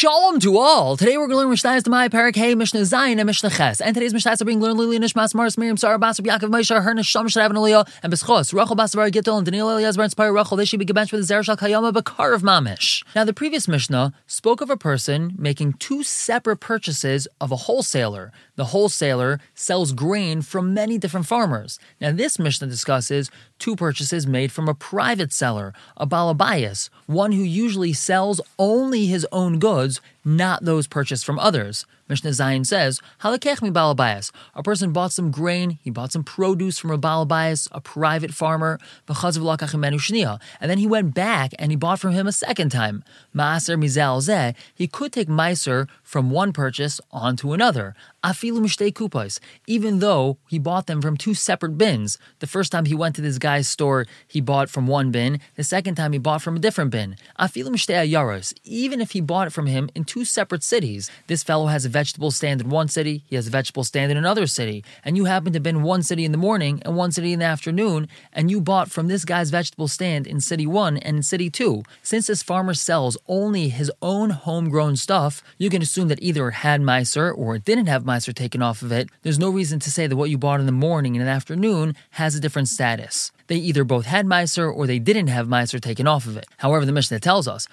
Shalom to all. Today we're going to learn Mishnah Demai parak Hey Mishnah Zayin and Mishnah Ches. And today's Mishnah are being learned Lili Nishmas Mars Miriam Sarah Basar Yaakov Moshe Her Nisham Shadav and Aliyah and Beschos Rachel Basar Gittel and Daniel Elias Bar Inspire Rachel. They should be gebenched with the Zerashal Kayama Bakar of Mamish. Now the previous Mishnah spoke of a person making two separate purchases of a wholesaler. The wholesaler sells grain from many different farmers. Now this Mishnah discusses two purchases made from a private seller, a balabayas, one who usually sells only his own goods, not those purchased from others. Mishnah Zayin says, Halakech mi balabayas. A person bought some grain, he bought some produce from a balabayas, a private farmer, and then he went back and he bought from him a second time. Maaser mizal zeh, he could take meiser from one purchase onto another. Afilu kupas, even though he bought them from two separate bins. The first time he went to this guy's store, he bought from one bin. The second time he bought from a different bin. Afilu mishtei ayaros, even if he bought it from him in two separate cities. This fellow has a vegetable stand in one city, he has a vegetable stand in another city, and you happen to have been one city in the morning and one city in the afternoon, and you bought from this guy's vegetable stand in city one and in city two. Since this farmer sells only his own homegrown stuff, you can assume that either it had miser or it didn't have miser taken off of it. There's no reason to say that what you bought in the morning and in the afternoon has a different status. They either both had miser or they didn't have miser taken off of it. However, the Mishnah tells us,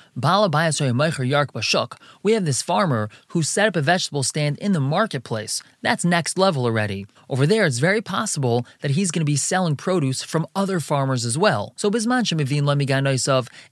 we have this farmer who set up a vegetable stand in the marketplace. That's next level already. Over there, it's very possible that he's going to be selling produce from other farmers as well. So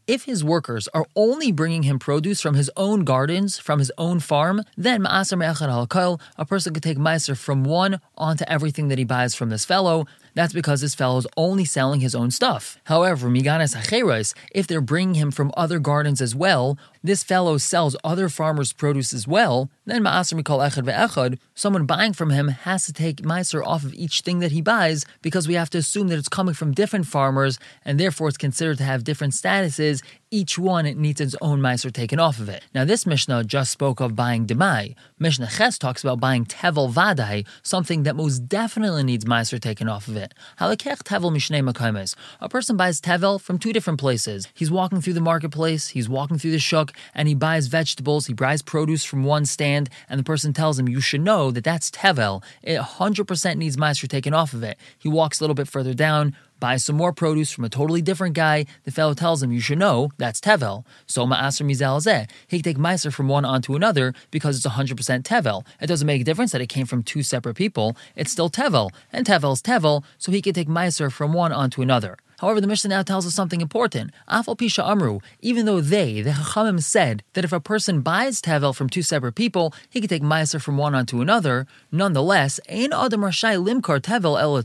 if his workers are only bringing him produce from his own gardens, from his own farm, then a person could take Meiser from one onto everything that he buys from this fellow. That's because this fellow is only selling his own stuff. However, Miganes Acheres, if they're bringing him from other gardens as well, this fellow sells other farmers' produce as well, then Ma'asr Mikol Echad Ve'echad, someone buying from him has to take Meiser off of each thing that he buys because we have to assume that it's coming from different farmers and therefore it's considered to have different statuses. Each one needs its own Meiser taken off of it. Now, this Mishnah just spoke of buying Demai. Mishnah Ches talks about buying Tevel Vadai, something that most definitely needs Meiser taken off of it. Halakech Tevel Mishnei Makaimes. A person buys Tevel from two different places. He's walking through the marketplace, he's walking through the shuk, and he buys vegetables, he buys produce from one stand, and the person tells him, You should know that that's Tevel. It 100% needs Meiser taken off of it. He walks a little bit further down, buys some more produce from a totally different guy. The fellow tells him, You should know that's Tevel. So Ma'aser Mizal Zeh. He can take Meiser from one onto another because it's 100% Tevel. It doesn't make a difference that it came from two separate people. It's still Tevel. And Tevel's Tevel, so he can take Meiser from one onto another. However, the Mishnah now tells us something important. Afal Pisha Amru, even though they, the Chachamim, said that if a person buys Tevel from two separate people, he can take Meiser from one onto another, nonetheless, Ein Adam Rashai Limkar Tevel El.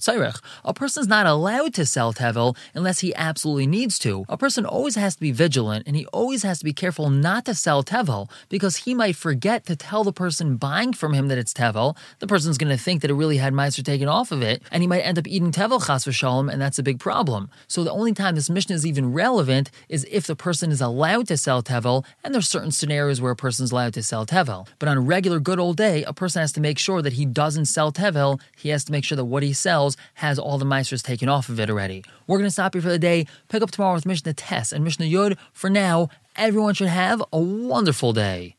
A person's not allowed to sell Tevel unless he absolutely needs to. A person always has to be vigilant and he always has to be careful not to sell Tevel because he might forget to tell the person buying from him that it's Tevel. The person's going to think that it really had Meiser taken off of it, and he might end up eating Tevel Chas v'shalom, and that's a big problem. So the only time this Mishnah is even relevant is if the person is allowed to sell tevel, and there's certain scenarios where a person is allowed to sell tevel. But on a regular good old day, a person has to make sure that he doesn't sell tevel. He has to make sure that what he sells has all the meisters taken off of it already. We're going to stop here for the day. Pick up tomorrow with Mishnah Tess and Mishnah Yud. For now, everyone should have a wonderful day.